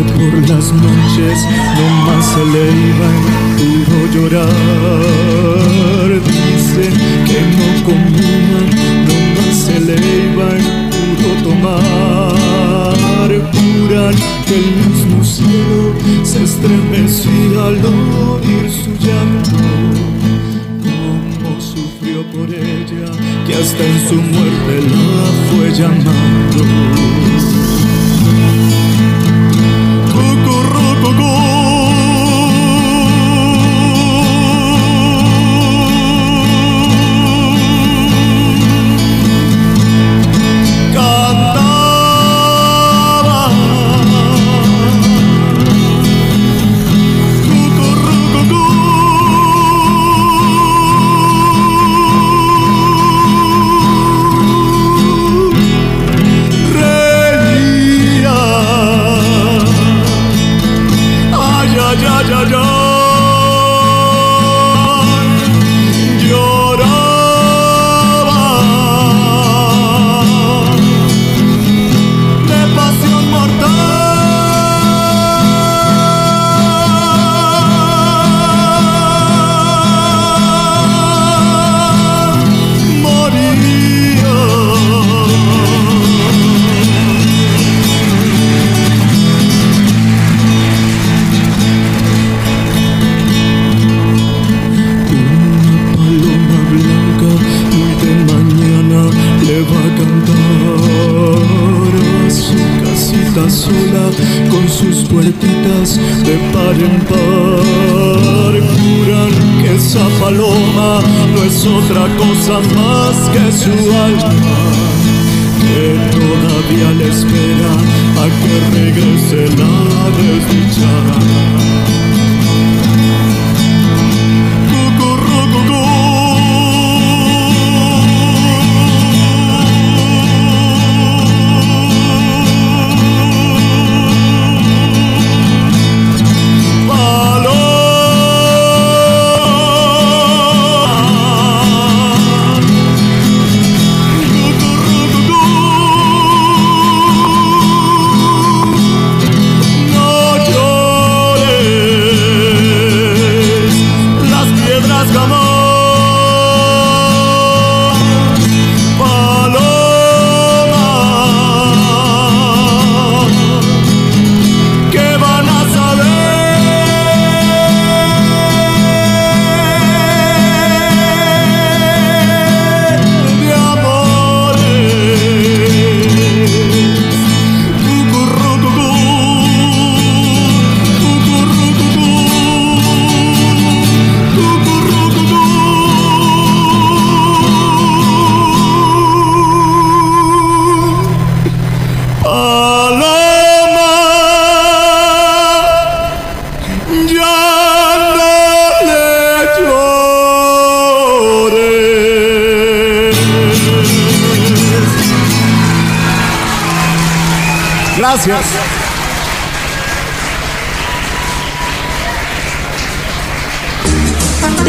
I: Por las noches no más se le iba pudo llorar. Dicen que no comía, no más se le iba pudo tomar. Juran que el mismo cielo se estremecía al oír su llanto. Por ella, que hasta en su muerte la fue llamando. Otra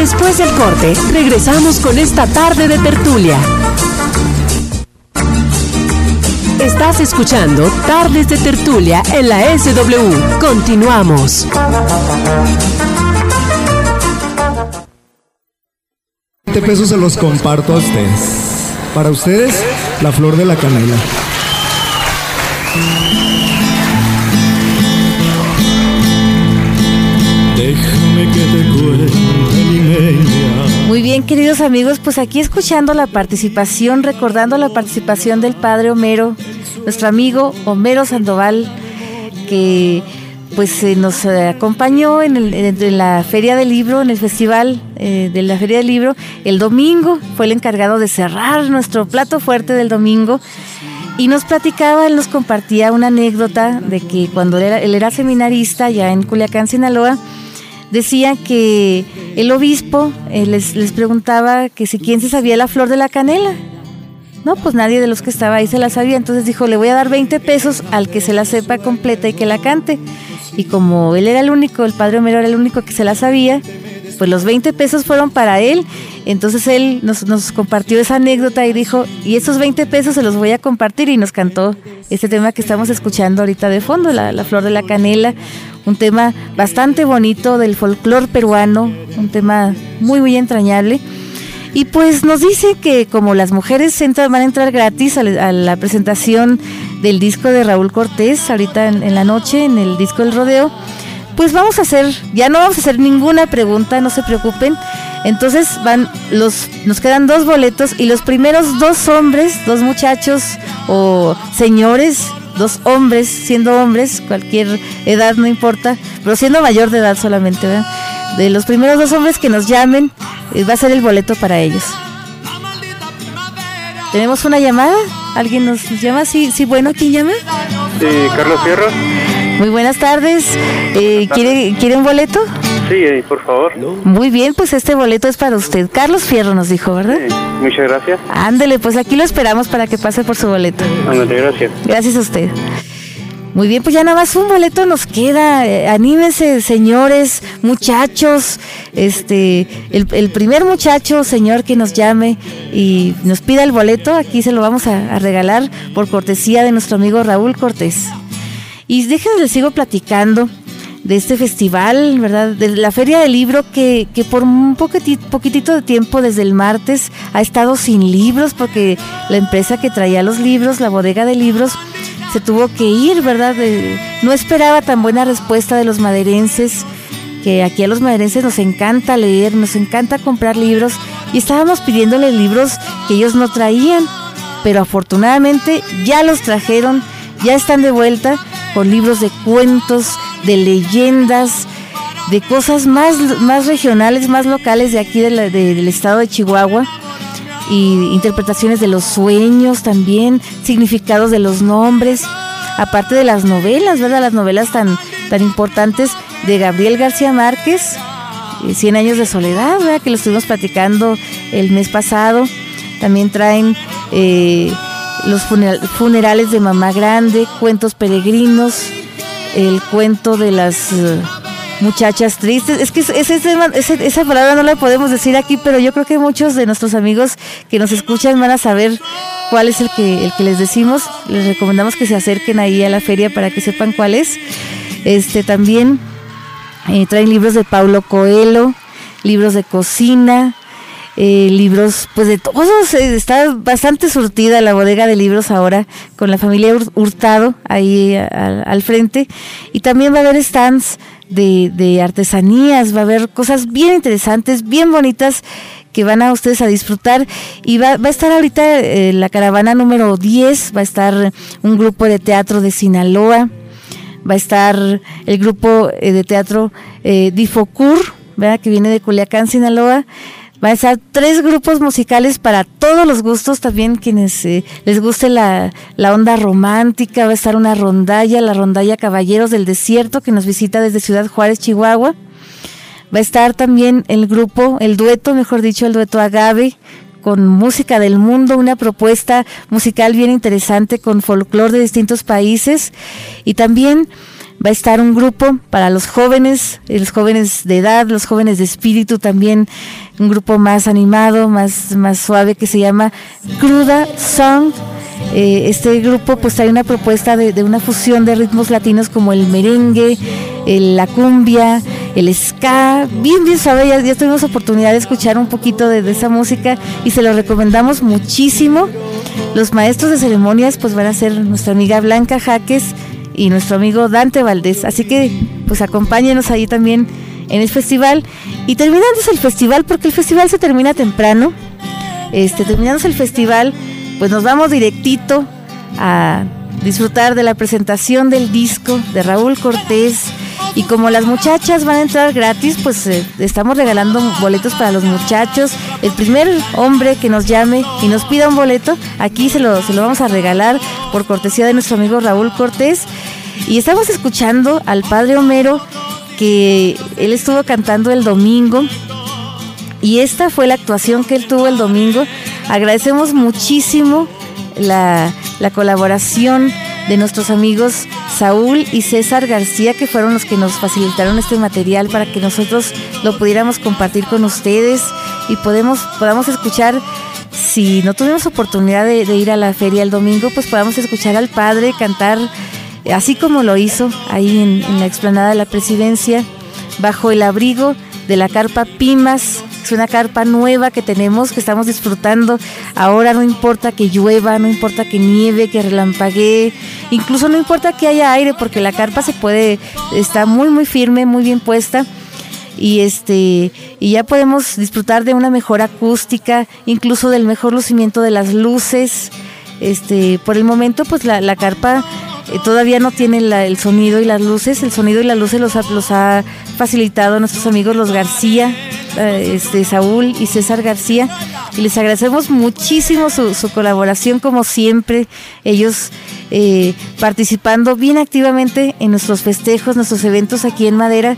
A: Después del corte, regresamos con esta tarde de tertulia. Estás escuchando Tardes de Tertulia en la SW. Continuamos.
J: 20 pesos se los comparto a ustedes. Para ustedes, la flor de la canela.
B: Muy bien, queridos amigos, pues aquí escuchando la participación, recordando la participación del padre Homero, nuestro amigo Homero Sandoval, que pues nos eh, acompañó en, el- la Feria del Libro, en el festival eh, de la Feria del Libro, el domingo, fue el encargado de cerrar nuestro plato fuerte del domingo. Y nos platicaba, él nos compartía una anécdota de que cuando él era, él era seminarista ya en Culiacán, Sinaloa, decía que el obispo eh, les, les preguntaba que si quién se sabía la flor de la canela. No, pues nadie de los que estaba ahí se la sabía. Entonces dijo, le voy a dar 20 pesos al que se la sepa completa y que la cante. Y como él era el único, el padre Homero era el único que se la sabía, pues los 20 pesos fueron para él. Entonces él nos, compartió esa anécdota y dijo, y esos 20 pesos se los voy a compartir y nos cantó este tema que estamos escuchando ahorita de fondo, la, la flor de la canela, un tema bastante bonito del folclore peruano, un tema muy, muy entrañable. Y pues nos dice que como las mujeres entran, van a entrar gratis a, la- presentación del disco de Raúl Cortés, ahorita en, en la noche, en el disco del rodeo, pues vamos a hacer, ya no vamos a hacer ninguna pregunta, no se preocupen. Entonces van los, nos quedan dos boletos y los primeros dos hombres, dos muchachos o señores, dos hombres, siendo hombres, cualquier edad no importa, pero siendo mayor de edad solamente, ¿verdad? De los primeros dos hombres que nos llamen, eh, va a ser el boleto para ellos. ¿Tenemos una llamada? ¿Alguien nos llama? Sí, sí, bueno, ¿quién llama?
K: Sí, Carlos Fierro.
B: Muy buenas tardes. Eh, ¿quiere, ¿Quiere un boleto?
K: Sí, eh, por favor.
B: Muy bien, pues este boleto es para usted. Carlos Fierro nos dijo, ¿verdad?
K: Muchas gracias.
B: Ándele, pues aquí lo esperamos para que pase por su boleto.
K: Ándale, gracias.
B: Gracias a usted. Muy bien, pues ya nada más un boleto nos queda. Eh, anímense, señores, muchachos. Este, el, el primer muchacho, señor, que nos llame y nos pida el boleto, aquí se lo vamos a, a regalar por cortesía de nuestro amigo Raúl Cortés. Y déjenme les sigo platicando de este festival, ¿verdad? De la Feria del Libro que, que por un poquiti- poquitito de tiempo, desde el martes, ha estado sin libros porque la empresa que traía los libros, la bodega de libros, se tuvo que ir, ¿verdad? No esperaba tan buena respuesta de los maderenses, que aquí a los maderenses nos encanta leer, nos encanta comprar libros y estábamos pidiéndole libros que ellos no traían, pero afortunadamente ya los trajeron, ya están de vuelta con libros de cuentos, de leyendas, de cosas más, más regionales, más locales de aquí del estado de Chihuahua y interpretaciones de los sueños también, significados de los nombres, aparte de las novelas, ¿verdad? Las novelas tan, tan importantes de Gabriel García Márquez, eh, Cien años de soledad, ¿verdad? Que lo estuvimos platicando el mes pasado. También traen eh, los funera- funerales de Mamá Grande, cuentos peregrinos, el cuento de las eh, muchachas tristes. Es que ese- esa palabra no la podemos decir aquí, pero yo creo que muchos de nuestros amigos que nos escuchan van a saber cuál es el que, el que les decimos. Les recomendamos que se acerquen ahí a la feria para que sepan cuál es. Este también eh, traen libros de Paulo Coelho, libros de cocina, eh, libros pues de todos. está bastante surtida la bodega de libros ahora con la familia Hur- Hurtado ahí al frente. Y también va a haber stands de, de artesanías, va a haber cosas bien interesantes, bien bonitas que van a ustedes a disfrutar y va, va a estar ahorita eh, la caravana número 10, va a estar un grupo de teatro de Sinaloa, va a estar el grupo eh, de teatro eh, Difocur, ¿verdad? que viene de Culiacán, Sinaloa. Va a estar tres grupos musicales para todos los gustos, también quienes eh, les guste la, la onda romántica. Va a estar una rondalla, la rondalla Caballeros del Desierto, que nos visita desde Ciudad Juárez, Chihuahua. Va a estar también el grupo, el dueto, mejor dicho, el dueto Agave, con música del mundo, una propuesta musical bien interesante con folclore de distintos países y también va a estar un grupo para los jóvenes, los jóvenes de edad, los jóvenes de espíritu también, un grupo más animado, más, más suave que se llama Cruda Song. Eh, este grupo pues trae una propuesta de, una fusión de ritmos latinos como el merengue, la cumbia, el ska, bien bien suave, ya, tuvimos oportunidad de escuchar un poquito de, de esa música y se lo recomendamos muchísimo. Los maestros de ceremonias pues van a ser nuestra amiga Blanca Jaques, y nuestro amigo Dante Valdés. Así que pues acompáñenos ahí también en el festival. Y terminando el festival, porque el festival se termina temprano, este, terminando el festival, pues nos vamos directito a disfrutar de la presentación del disco de Raúl Cortés y como las muchachas van a entrar gratis, pues eh, estamos regalando boletos para los muchachos. El primer hombre que nos llame y nos pida un boleto, aquí se lo, se lo vamos a regalar por cortesía de nuestro amigo Raúl Cortés. Y estamos escuchando al padre Homero, que él estuvo cantando el domingo. Y esta fue la actuación que él tuvo el domingo. Agradecemos muchísimo la, la colaboración de nuestros amigos Saúl y César García, que fueron los que nos facilitaron este material para que nosotros lo pudiéramos compartir con ustedes y podamos escuchar, si no tuvimos oportunidad de, ir a la feria el domingo, pues podamos escuchar al padre cantar, así como lo hizo ahí en, la explanada de la presidencia, bajo el abrigo de la carpa Pimas es una carpa nueva que tenemos, que estamos disfrutando. Ahora no importa que llueva, no importa que nieve, que relampaguee, incluso no importa que haya aire, porque la carpa se puede, está muy, muy firme, muy bien puesta. Y este, y ya podemos disfrutar de una mejor acústica, incluso del mejor lucimiento de las luces. Este, por el momento, pues la, la carpa eh, todavía no tiene el sonido y las luces. El sonido y las luces los los ha facilitado nuestros amigos los García, eh, este, Saúl y César García. Y les agradecemos muchísimo su, colaboración, como siempre, ellos eh, participando bien activamente en nuestros festejos, nuestros eventos aquí en Madera,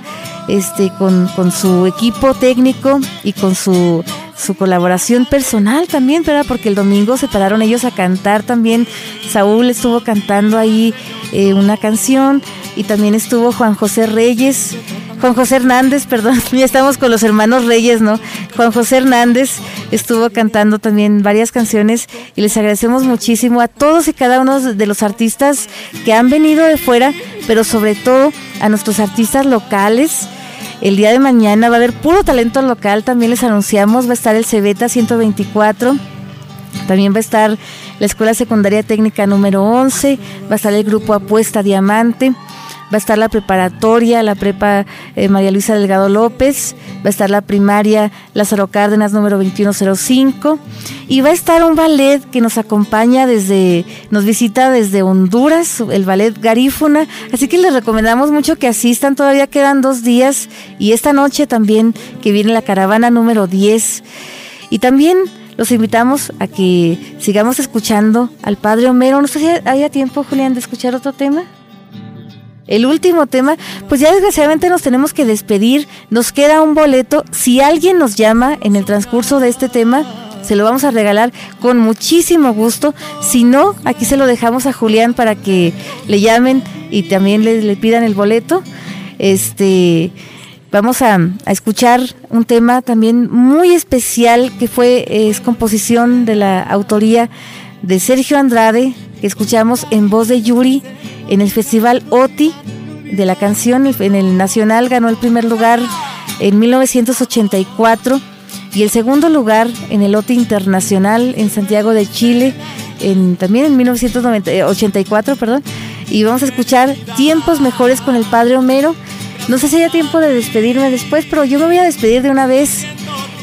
B: este, con, con su equipo técnico y con su su colaboración personal también, ¿verdad? Porque el domingo se pararon ellos a cantar también. Saúl estuvo cantando ahí eh, una canción y también estuvo Juan José Reyes, Juan José Hernández, perdón, ya estamos con los hermanos Reyes, ¿no? Juan José Hernández estuvo cantando también varias canciones y les agradecemos muchísimo a todos y cada uno de los artistas que han venido de fuera, pero sobre todo a nuestros artistas locales el día de mañana va a haber puro talento local, también les anunciamos, va a estar el Cebeta 124, también va a estar la Escuela Secundaria Técnica número 11, va a estar el grupo Apuesta Diamante, va a estar la preparatoria, la prepa eh, María Luisa Delgado López, va a estar la primaria Lázaro Cárdenas número 2105 y va a estar un ballet que nos acompaña desde, nos visita desde Honduras, el ballet Garífuna, así que les recomendamos mucho que asistan, todavía quedan dos días. Y esta noche también que viene la caravana número 10 y también los invitamos a que sigamos escuchando al Padre Homero. No sé si haya tiempo, Julián, de escuchar otro tema. El último tema, pues ya desgraciadamente nos tenemos que despedir, nos queda un boleto, si alguien nos llama en el transcurso de este tema, se lo vamos a regalar con muchísimo gusto, si no, aquí se lo dejamos a Julián para que le llamen y también le, pidan el boleto. Este, vamos a, a, escuchar un tema también muy especial que fue, es composición de la autoría de Sergio Andrade, que escuchamos en voz de Yuri en el Festival OTI de la canción, en el Nacional ganó el primer lugar en 1984 y el segundo lugar en el OTI Internacional en Santiago de Chile, en, también en 1984, perdón. Y vamos a escuchar Tiempos Mejores con el Padre Homero. No sé si haya tiempo de despedirme después, pero yo me voy a despedir de una vez.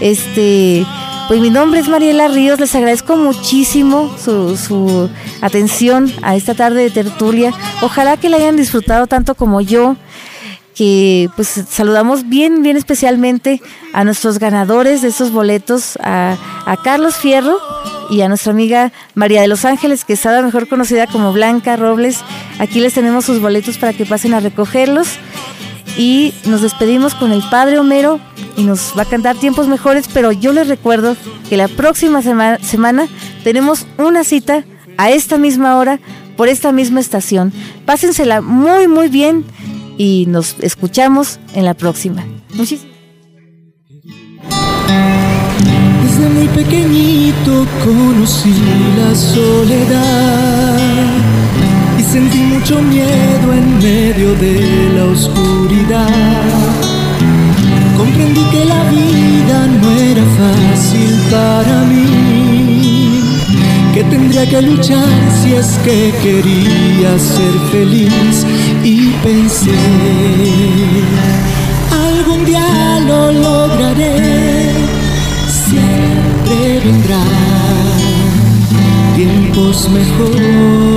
B: Este, pues mi nombre es Mariela Ríos, les agradezco muchísimo su, atención a esta tarde de tertulia. Ojalá que la hayan disfrutado tanto como yo que pues saludamos bien, bien especialmente a nuestros ganadores de esos boletos, a, a, Carlos Fierro y a nuestra amiga María de los Ángeles, que está mejor conocida como Blanca Robles. Aquí les tenemos sus boletos para que pasen a recogerlos. Y nos despedimos con el Padre Homero y nos va a cantar tiempos mejores, pero yo les recuerdo que la próxima sema- semana tenemos una cita a esta misma hora por esta misma estación. Pásensela muy muy bien y nos escuchamos en la próxima. Muchísimas
I: Desde muy pequeñito conocí la soledad y sentí mucho miedo en medio de la oscuridad. Comprendí que la vida no era fácil para mí, que tendría que luchar si es que quería ser feliz y pensé, algún día lo lograré siempre vendrán tiempos mejores.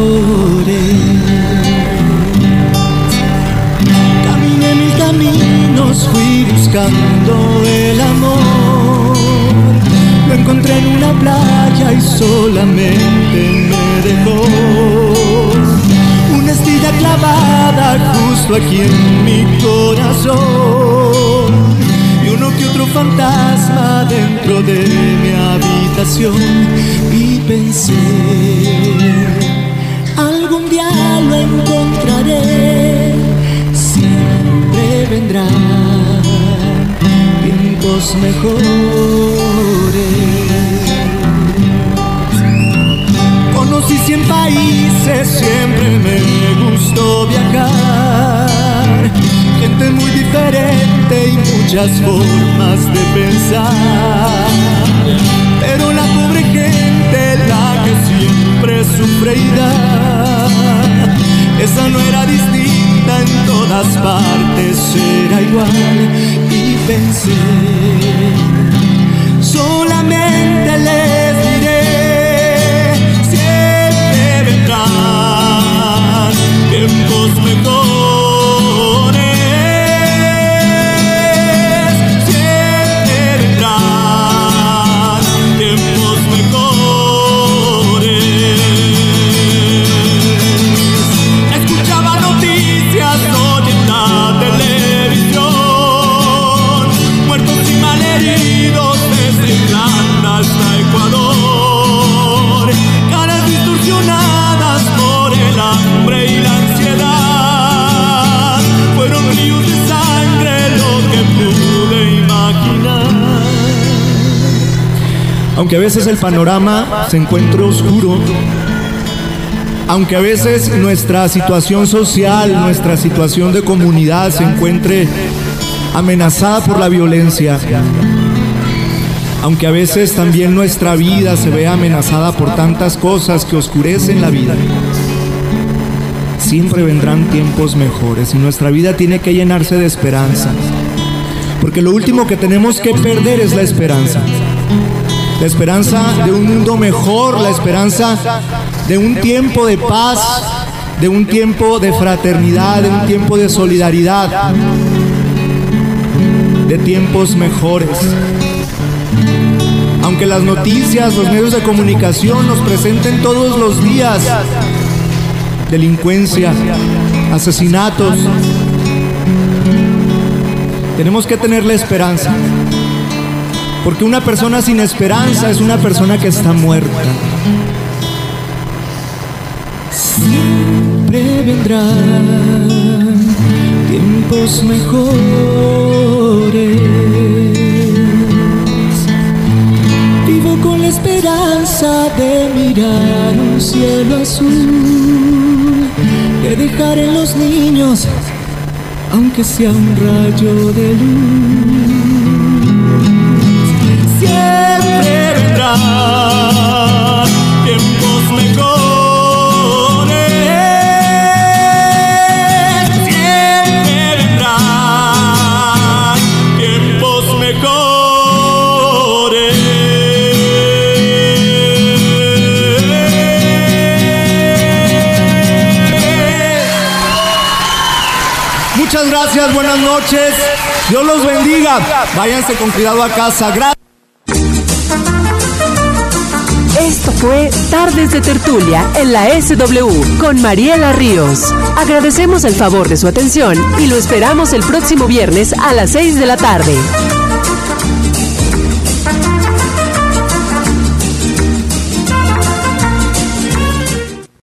I: Fui buscando el amor. Lo encontré en una playa y solamente me dejó una estilla clavada justo aquí en mi corazón y uno que otro fantasma dentro de mi habitación y pensé algún día lo encontraré vendrán tiempos mejores. Conocí cien países siempre me gustó viajar. Gente muy diferente y muchas formas de pensar. Pero la pobre gente, la que siempre sufre y da, esa no era distinta en todas partes, era igual. Y pensé, solamente les
J: Aunque a veces el panorama se encuentre oscuro, aunque a veces nuestra situación social, nuestra situación de comunidad se encuentre amenazada por la violencia, aunque a veces también nuestra vida se vea amenazada por tantas cosas que oscurecen la vida, siempre vendrán tiempos mejores y nuestra vida tiene que llenarse de esperanza, porque lo último que tenemos que perder es la esperanza la esperanza de un mundo mejor, la esperanza de un tiempo de paz, de un tiempo de fraternidad, de un tiempo de solidaridad, de tiempos mejores. Aunque las noticias, los medios de comunicación nos presenten todos los días delincuencia, asesinatos, tenemos que tener la esperanza. Porque una persona sin esperanza es una persona que está muerta.
I: Siempre vendrán tiempos mejores. Vivo con la esperanza de mirar un cielo azul, de dejar en los niños, aunque sea un rayo de luz. Tiempos mejores. Siempre vendrán tiempos mejores.
J: Muchas gracias, buenas noches. Dios los bendiga. Váyanse con cuidado a casa. Gracias.
A: Esto fue Tardes de Tertulia en la SW con Mariela Ríos. Agradecemos el favor de su atención y lo esperamos el próximo viernes a las 6 de la tarde.